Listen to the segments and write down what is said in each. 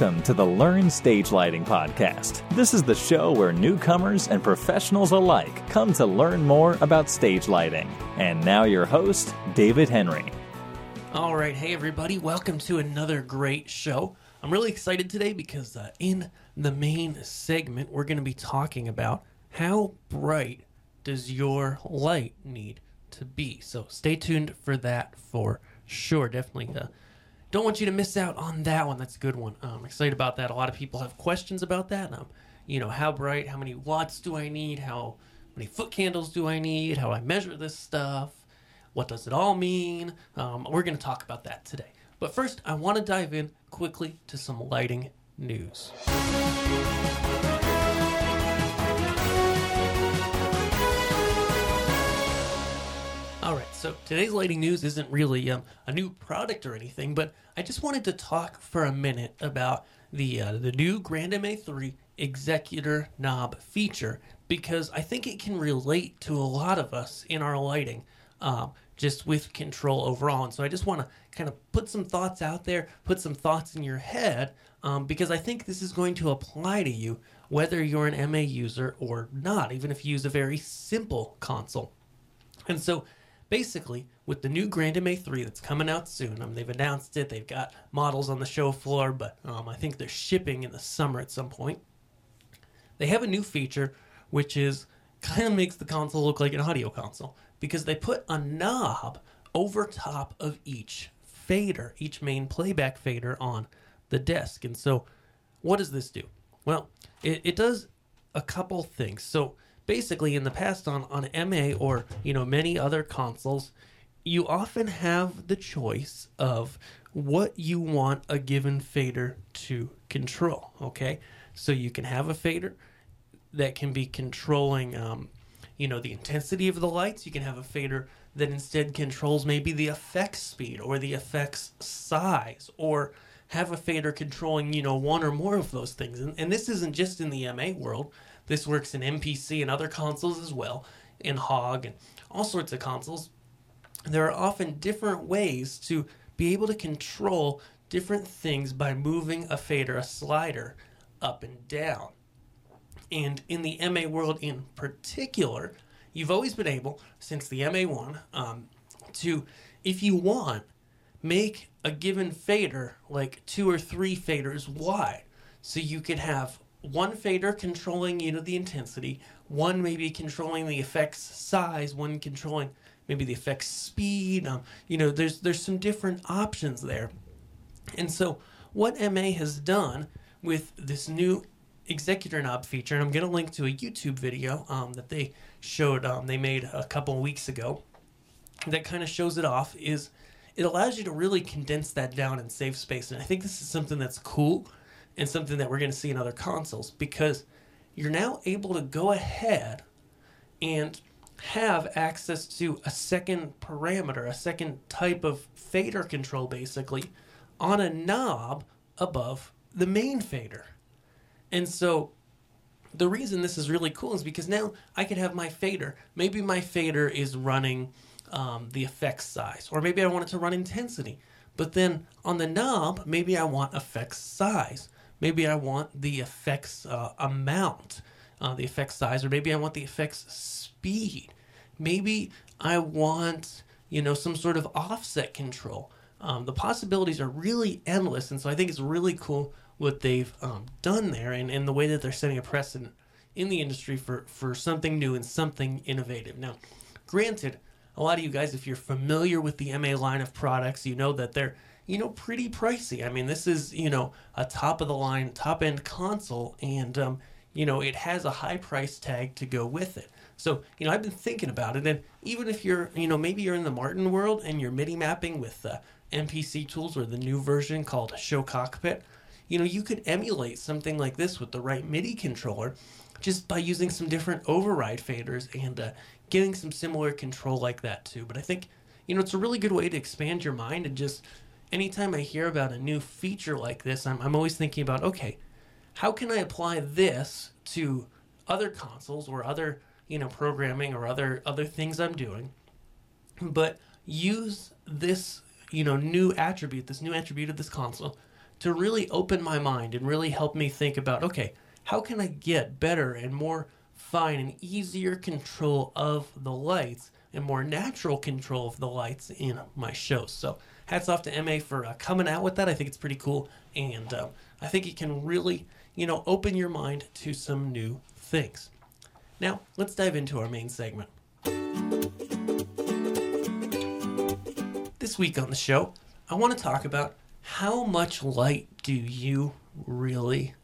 Welcome to the Learn Stage Lighting Podcast. This is the show where newcomers and professionals alike come to learn more about stage lighting. And now, your host, David Henry. All right, hey everybody, welcome to another great show. I'm really excited today because uh, in the main segment, we're going to be talking about how bright does your light need to be. So stay tuned for that for sure. Definitely uh, don't want you to miss out on that one. That's a good one. I'm excited about that. A lot of people have questions about that. Um, you know, how bright, how many watts do I need? How many foot candles do I need? How do I measure this stuff? What does it all mean? Um, we're going to talk about that today. But first, I want to dive in quickly to some lighting news. All right, so today's lighting news isn't really um, a new product or anything, but I just wanted to talk for a minute about the uh, the new Grand MA3 Executor knob feature because I think it can relate to a lot of us in our lighting, um, just with control overall. And so I just want to kind of put some thoughts out there, put some thoughts in your head, um, because I think this is going to apply to you whether you're an MA user or not, even if you use a very simple console. And so basically with the new Grand MA3 that's coming out soon. Um, they've announced it. They've got models on the show floor, but um, I think they're shipping in the summer at some point. They have a new feature which is kind of makes the console look like an audio console because they put a knob over top of each fader, each main playback fader on the desk. And so, what does this do? Well, it, it does a couple things. So basically in the past on, on MA or you know many other consoles, you often have the choice of what you want a given fader to control. Okay, so you can have a fader that can be controlling, um, you know, the intensity of the lights. You can have a fader that instead controls maybe the effects speed or the effects size, or have a fader controlling, you know, one or more of those things. And, and this isn't just in the MA world. This works in MPC and other consoles as well, in Hog and all sorts of consoles. There are often different ways to be able to control different things by moving a fader, a slider, up and down. And in the MA world in particular, you've always been able, since the MA1, um, to, if you want, make a given fader like two or three faders wide. So you could have one fader controlling you know the intensity one maybe controlling the effects size one controlling maybe the effects speed um, you know there's there's some different options there. And so what ma has done with this new executor knob feature and i'm going to link to a youtube video um, that they showed um, they made a couple weeks ago that kind of shows it off is it allows you to really condense that down and save space. And i think this is something that's cool and something that we're going to see in other consoles because you're now able to go ahead and have access to a second parameter, a second type of fader control basically on a knob above the main fader. And so the reason this is really cool is because now I can have my fader. Maybe my fader is running um, the effects size, or maybe I want it to run intensity. But then on the knob, maybe I want effects size. Maybe I want the effects uh, amount, uh, the effects size, or maybe I want the effects speed. Maybe I want, you know, some sort of offset control. Um, the possibilities are really endless, and so I think it's really cool what they've um, done there and, and the way that they're setting a precedent in the industry for, for something new and something innovative. Now, granted, a lot of you guys, if you're familiar with the MA line of products, you know that they're you know, pretty pricey. I mean, this is, you know, a top of the line, top end console, and, um, you know, it has a high price tag to go with it. So, you know, I've been thinking about it, and even if you're, you know, maybe you're in the Martin world and you're MIDI mapping with uh, MPC tools or the new version called Show Cockpit, you know, you could emulate something like this with the right MIDI controller just by using some different override faders and uh, getting some similar control like that too. But I think, you know, it's a really good way to expand your mind and just anytime I hear about a new feature like this, I'm, I'm always thinking about okay, how can I apply this to other consoles or other you know programming or other other things I'm doing, but use this you know new attribute, this new attribute of this console to really open my mind and really help me think about okay, how can I get better and more fine and easier control of the lights and more natural control of the lights in my shows. So hats off to MA for uh, coming out with that. I think it's pretty cool, and uh, I think it can really, you know, open your mind to some new things. Now let's dive into our main segment. This week on the show, I want to talk about how much light do you really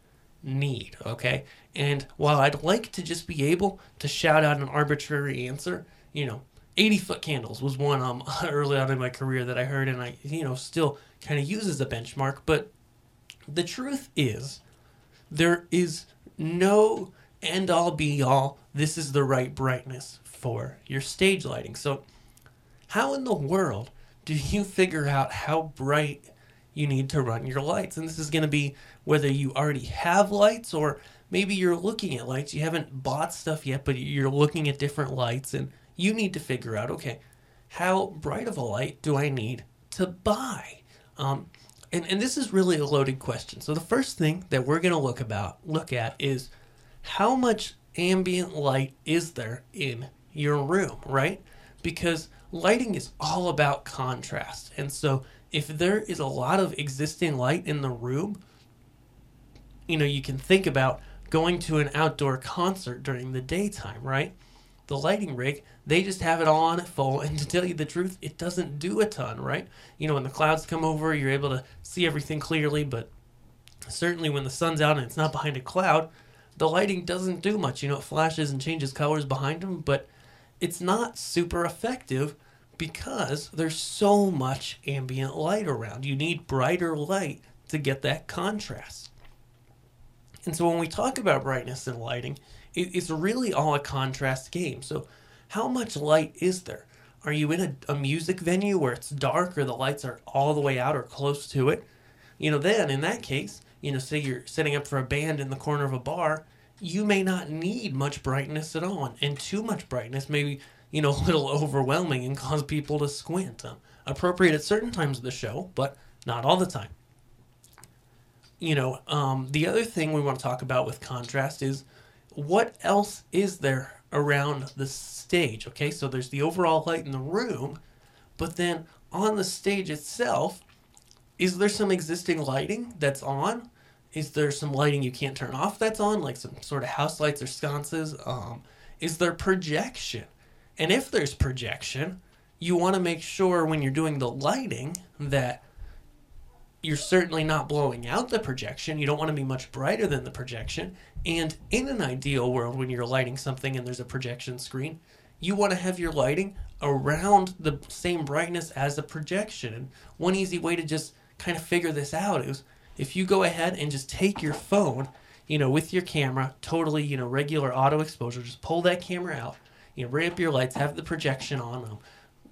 need, okay? And while I'd like to just be able to shout out an arbitrary answer, you know, 80 foot candles was one um early on in my career that I heard and I you know still kind of use as a benchmark, but the truth is there is no end all be all this is the right brightness for your stage lighting. So how in the world do you figure out how bright you need to run your lights? And this is going to be whether you already have lights or maybe you're looking at lights. You haven't bought stuff yet, but you're looking at different lights and you need to figure out okay, how bright of a light do I need to buy? Um, and, and this is really a loaded question. So the first thing that we're going to look about look at is how much ambient light is there in your room, right? Because lighting is all about contrast. And so if there is a lot of existing light in the room, you know, you can think about going to an outdoor concert during the daytime, right? The lighting rig, they just have it on full. And to tell you the truth, it doesn't do a ton, right? You know, when the clouds come over, you're able to see everything clearly, but certainly when the sun's out and it's not behind a cloud, the lighting doesn't do much. You know, it flashes and changes colors behind them, but it's not super effective because there's so much ambient light around. You need brighter light to get that contrast. And so when we talk about brightness and lighting, it's really all a contrast game. So, how much light is there? Are you in a, a music venue where it's dark or the lights are all the way out or close to it? You know, then in that case, you know, say you're setting up for a band in the corner of a bar, you may not need much brightness at all. And too much brightness maybe you know, a little overwhelming and cause people to squint. Um, appropriate at certain times of the show, but not all the time. You know, um, the other thing we want to talk about with contrast is what else is there around the stage? Okay, so there's the overall light in the room, but then on the stage itself, is there some existing lighting that's on? Is there some lighting you can't turn off that's on, like some sort of house lights or sconces? Um, is there projection? And if there's projection, you want to make sure when you're doing the lighting that you're certainly not blowing out the projection. You don't want to be much brighter than the projection. And in an ideal world, when you're lighting something and there's a projection screen, you want to have your lighting around the same brightness as the projection. And one easy way to just kind of figure this out is if you go ahead and just take your phone, you know, with your camera, totally, you know, regular auto exposure, just pull that camera out you know, ramp your lights, have the projection on, um,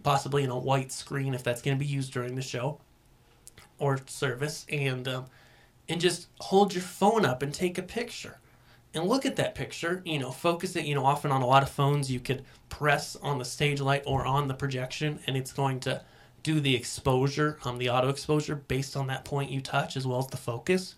possibly in a white screen if that's going to be used during the show or service, and um, and just hold your phone up and take a picture and look at that picture. You know, focus it. You know, often on a lot of phones, you could press on the stage light or on the projection, and it's going to do the exposure, um, the auto exposure based on that point you touch as well as the focus,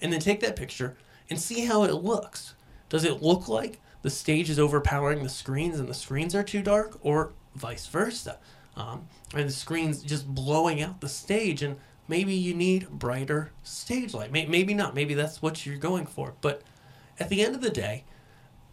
and then take that picture and see how it looks. Does it look like the stage is overpowering the screens and the screens are too dark, or vice versa. Um, and the screen's just blowing out the stage, and maybe you need brighter stage light. Maybe not. Maybe that's what you're going for. But at the end of the day,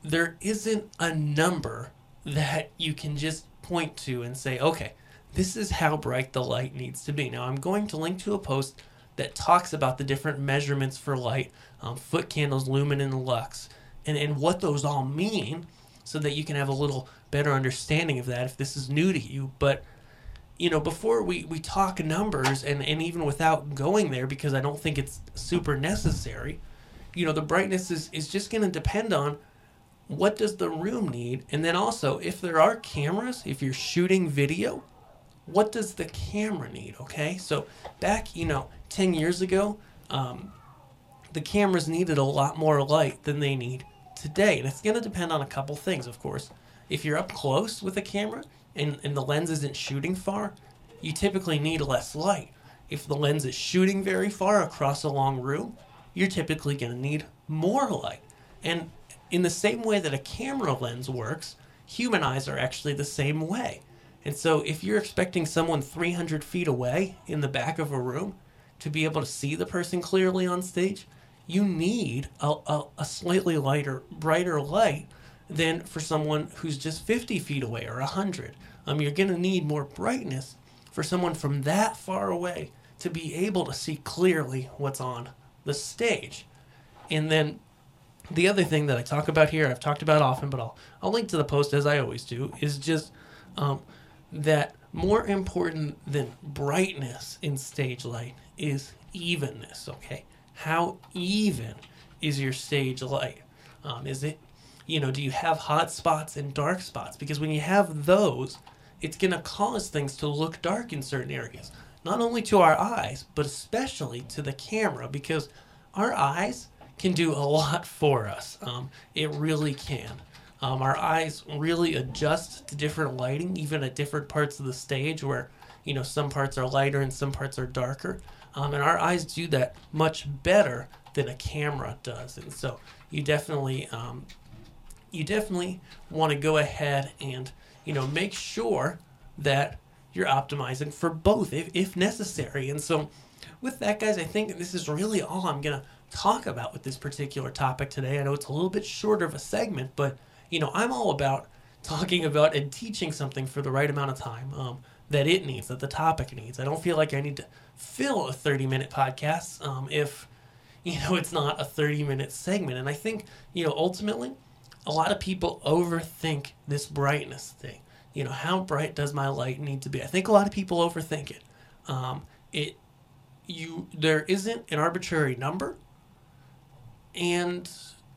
there isn't a number that you can just point to and say, okay, this is how bright the light needs to be. Now, I'm going to link to a post that talks about the different measurements for light um, foot candles, lumen, and lux and, and what those all mean so that you can have a little better understanding of that if this is new to you. But you know, before we, we talk numbers and, and even without going there because I don't think it's super necessary, you know, the brightness is, is just gonna depend on what does the room need and then also if there are cameras, if you're shooting video, what does the camera need, okay? So back, you know, ten years ago, um, the cameras needed a lot more light than they need today. And it's going to depend on a couple things, of course. If you're up close with a camera and, and the lens isn't shooting far, you typically need less light. if the lens is shooting very far across a long room, you're typically going to need more light. And in the same way that a camera lens works, human eyes are actually the same way. And so if you're expecting someone 300 feet away in the back of a room to be able to see the person clearly on stage, you need a, a, a slightly lighter, brighter light than for someone who's just 50 feet away or 100. Um, you're going to need more brightness for someone from that far away to be able to see clearly what's on the stage. And then the other thing that I talk about here, I've talked about often, but I'll, I'll link to the post as I always do, is just um, that more important than brightness in stage light is evenness, okay? How even is your stage light? Um, is it, you know, do you have hot spots and dark spots? Because when you have those, it's going to cause things to look dark in certain areas. Not only to our eyes, but especially to the camera, because our eyes can do a lot for us. Um, it really can. Um, our eyes really adjust to different lighting, even at different parts of the stage where, you know, some parts are lighter and some parts are darker. Um, and our eyes do that much better than a camera does. And so you definitely, um, you definitely want to go ahead and, you know, make sure that you're optimizing for both if, if necessary. And so with that, guys, I think this is really all I'm going to talk about with this particular topic today. I know it's a little bit shorter of a segment, but you know, I'm all about talking about and teaching something for the right amount of time um, that it needs, that the topic needs. I don't feel like I need to fill a 30 minute podcast um, if, you know, it's not a 30 minute segment. And I think, you know, ultimately, a lot of people overthink this brightness thing. You know, how bright does my light need to be? I think a lot of people overthink it. Um, it, you, there isn't an arbitrary number, and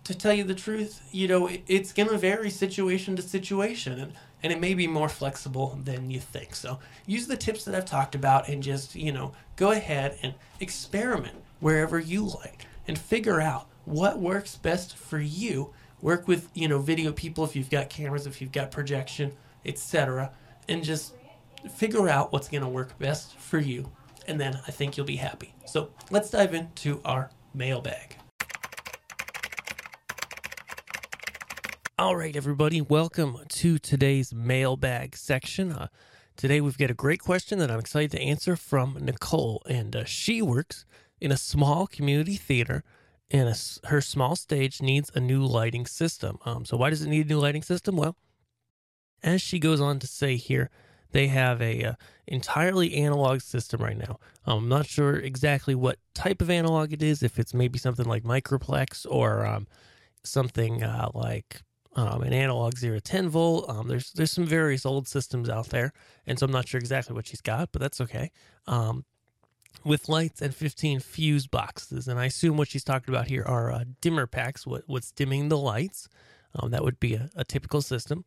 to tell you the truth, you know, it, it's going to vary situation to situation and, and it may be more flexible than you think. So use the tips that I've talked about and just, you know, go ahead and experiment wherever you like and figure out what works best for you. Work with, you know, video people if you've got cameras, if you've got projection, etc. And just figure out what's going to work best for you. And then I think you'll be happy. So let's dive into our mailbag. All right, everybody, welcome to today's mailbag section. Uh, today we've got a great question that I'm excited to answer from Nicole, and uh, she works in a small community theater, and a, her small stage needs a new lighting system. Um, so, why does it need a new lighting system? Well, as she goes on to say here, they have a uh, entirely analog system right now. Um, I'm not sure exactly what type of analog it is. If it's maybe something like microplex or um, something uh, like um, an analog zero ten volt. Um, there's there's some various old systems out there, and so I'm not sure exactly what she's got, but that's okay. Um, with lights and 15 fuse boxes, and I assume what she's talking about here are uh, dimmer packs. What what's dimming the lights? Um, that would be a, a typical system,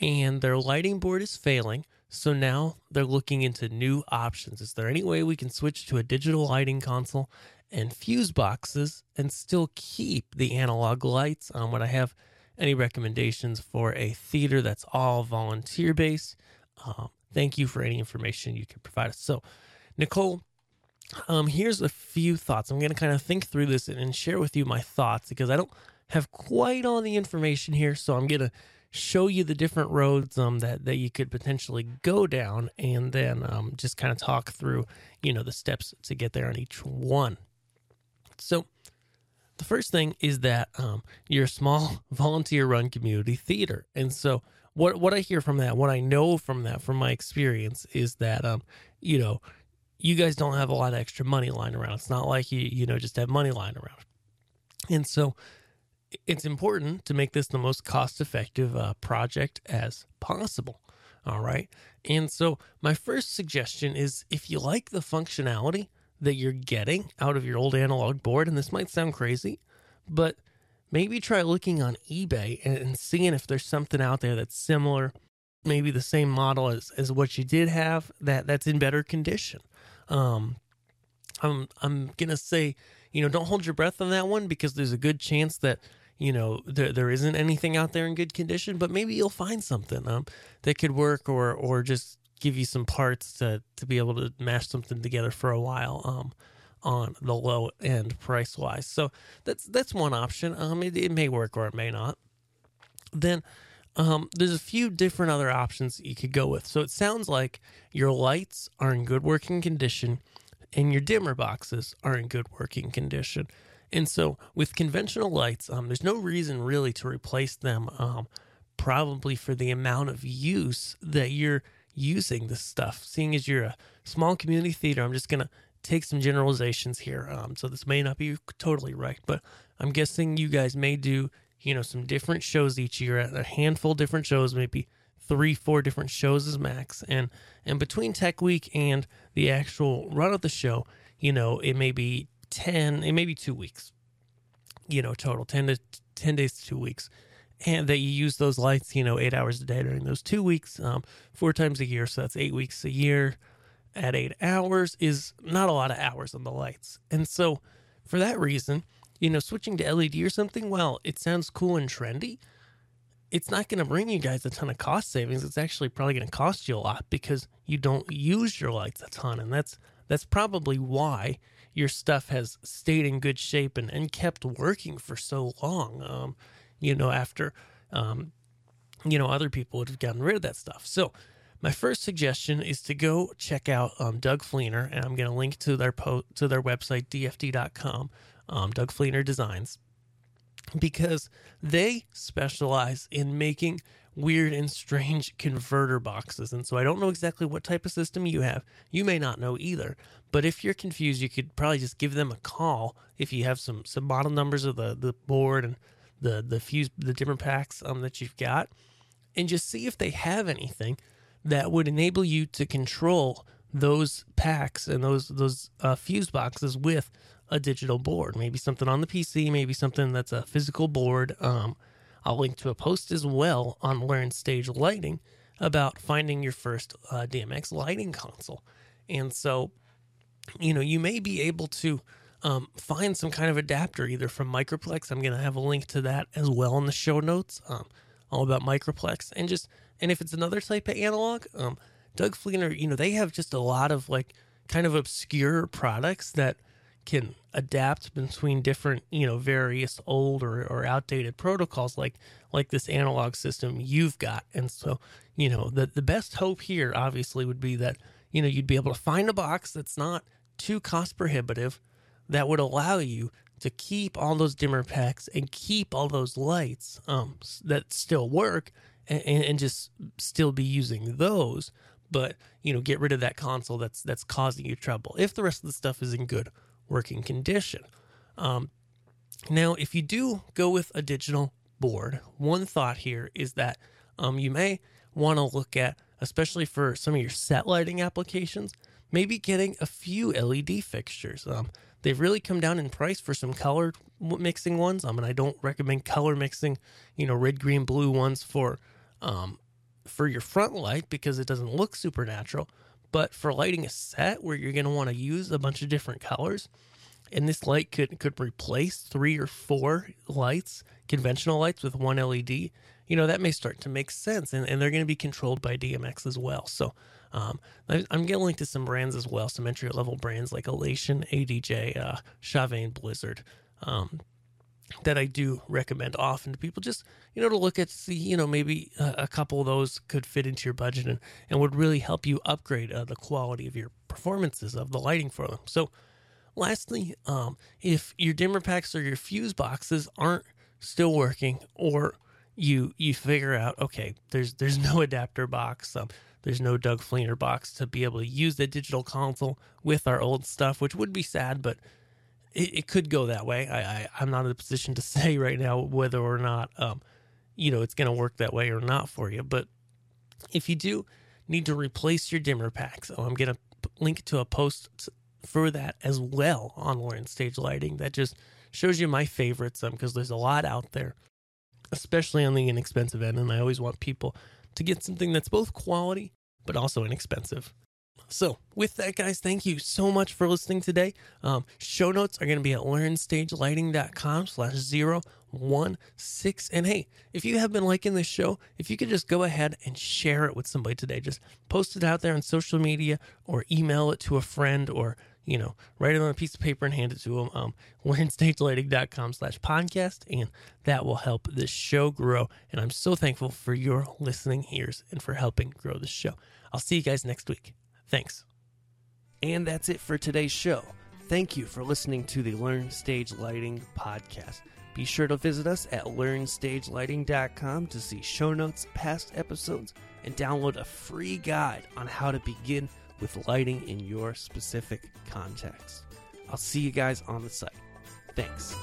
and their lighting board is failing. So now they're looking into new options. Is there any way we can switch to a digital lighting console and fuse boxes and still keep the analog lights? Um, what I have any recommendations for a theater that's all volunteer based, um, thank you for any information you can provide us. So, Nicole, um, here's a few thoughts. I'm going to kind of think through this and, and share with you my thoughts because I don't have quite all the information here. So, I'm going to show you the different roads um, that, that you could potentially go down and then um, just kind of talk through, you know, the steps to get there on each one. So, the first thing is that um, you're a small volunteer run community theater. And so what what I hear from that, what I know from that, from my experience, is that um, you know, you guys don't have a lot of extra money lying around. It's not like you, you know, just have money lying around. And so it's important to make this the most cost effective uh, project as possible. All right. And so my first suggestion is if you like the functionality that you're getting out of your old analog board. And this might sound crazy, but maybe try looking on eBay and, seeing if there's something out there that's similar, maybe the same model as, as what you did have that that's in better condition. Um, I'm I'm gonna say, you know, don't hold your breath on that one because there's a good chance that you know there there isn't anything out there in good condition, but maybe you'll find something um, that could work or or just give you some parts to to be able to mash something together for a while. Um, on the low end price wise, so that's that's one option. Um, it, it may work or it may not. Then um, there's a few different other options you could go with. So it sounds like your lights are in good working condition and your dimmer boxes are in good working condition. And so with conventional lights, um, there's no reason really to replace them, um, probably for the amount of use that you're using this stuff. Seeing as you're a small community theater, I'm just going to take some generalizations here. Um, so this may not be totally right, but I'm guessing you guys may do you know, some different shows each year, a handful different shows, maybe three, four different shows is max. And and between Tech Week and the actual run of the show, you know, it may be ten, it may be two weeks, you know, total ten to ten days to two weeks. And that you use those lights, you know, eight hours a day during those two weeks, um, four times a year. So that's eight weeks a year at eight hours is not a lot of hours on the lights. And so for that reason, you know, switching to LED or something, well, it sounds cool and trendy. It's not going to bring you guys a ton of cost savings. It's actually probably going to cost you a lot because you don't use your lights a ton. And that's that's probably why your stuff has stayed in good shape and, and kept working for so long. Um, you know, after um, you know, other people would have gotten rid of that stuff. So my first suggestion is to go check out um, Doug Fleenor, and I'm going to link to their po- to their website dfd.com um, Doug Fleenor Designs, because they specialize in making weird and strange converter boxes. And so I don't know exactly what type of system you have. You may not know either. But if you're confused, you could probably just give them a call if you have some some model numbers of the the board and the the fuse the different packs um that you've got, and just see if they have anything that would enable you to control those packs and those those uh, fuse boxes with a digital board, maybe something on the PC, maybe something that's a physical board. Um, I'll link to a post as well on Learn Stage Lighting about finding your first uh, DMX lighting console. And so, you know, you may be able to um, find some kind of adapter either from Microplex. I'm going to have a link to that as well in the show notes, um, all about Microplex. And just, and if it's another type of analog, um, Doug Fleenor, you know, they have just a lot of like kind of obscure products that can adapt between different you know various old or, or outdated protocols like like this analog system you've got. And so you know the the best hope here obviously would be that you know you'd be able to find a box that's not too cost prohibitive that would allow you to keep all those dimmer packs and keep all those lights um, that still work and, and just still be using those but you know get rid of that console that's that's causing you trouble. If the rest of the stuff is in good working condition. Um, now, if you do go with a digital board, one thought here is that um, you may want to look at, especially for some of your set lighting applications, maybe getting a few LED fixtures. Um, they've really come down in price for some color mixing ones. I mean, I don't recommend color mixing, you know, red, green, blue ones for um, for your front light because it doesn't look supernatural. But for lighting a set where you're going to want to use a bunch of different colors, and this light could could replace three or four lights, conventional lights with one LED, you know, that may start to make sense. And, and they're going to be controlled by DMX as well. So um, I'm going to link to some brands as well, some entry level brands like Elation, ADJ, uh, Blizzard. Um, that I do recommend often to people just, you know, to look at, see, you know, maybe a, couple of those could fit into your budget and, and would really help you upgrade uh, the quality of your performances of the lighting for them. So, lastly, um, if your dimmer packs or your fuse boxes aren't still working or you you figure out okay there's there's no adapter box um, there's no Doug Fleenor box to be able to use the digital console with our old stuff which would be sad but it, it could go that way. I, I am not in a position to say right now whether or not um, you know it's going to work that way or not for you. But if you do need to replace your dimmer packs, oh, I'm going to link to a post for that as well on Learn Stage Lighting that just shows you my favorites because um, there's a lot out there, especially on the inexpensive end, and I always want people to get something that's both quality but also inexpensive. So, with that, guys, thank you so much for listening today. Um, show notes are going to be at learnstagelighting.com slash zero one six. And hey, if you have been liking this show, if you could just go ahead and share it with somebody today, just post it out there on social media or email it to a friend or you know, write it on a piece of paper and hand it to them. Um, learnstagelighting.com slash podcast, and that will help this show grow. And I'm so thankful for your listening ears and for helping grow this show. I'll see you guys next week. Thanks. And that's it for today's show. Thank you for listening to the Learn Stage Lighting podcast. Be sure to visit us at learnstagelighting.com to see show notes, past episodes, and download a free guide on how to begin with lighting in your specific context. I'll see you guys on the site. Thanks.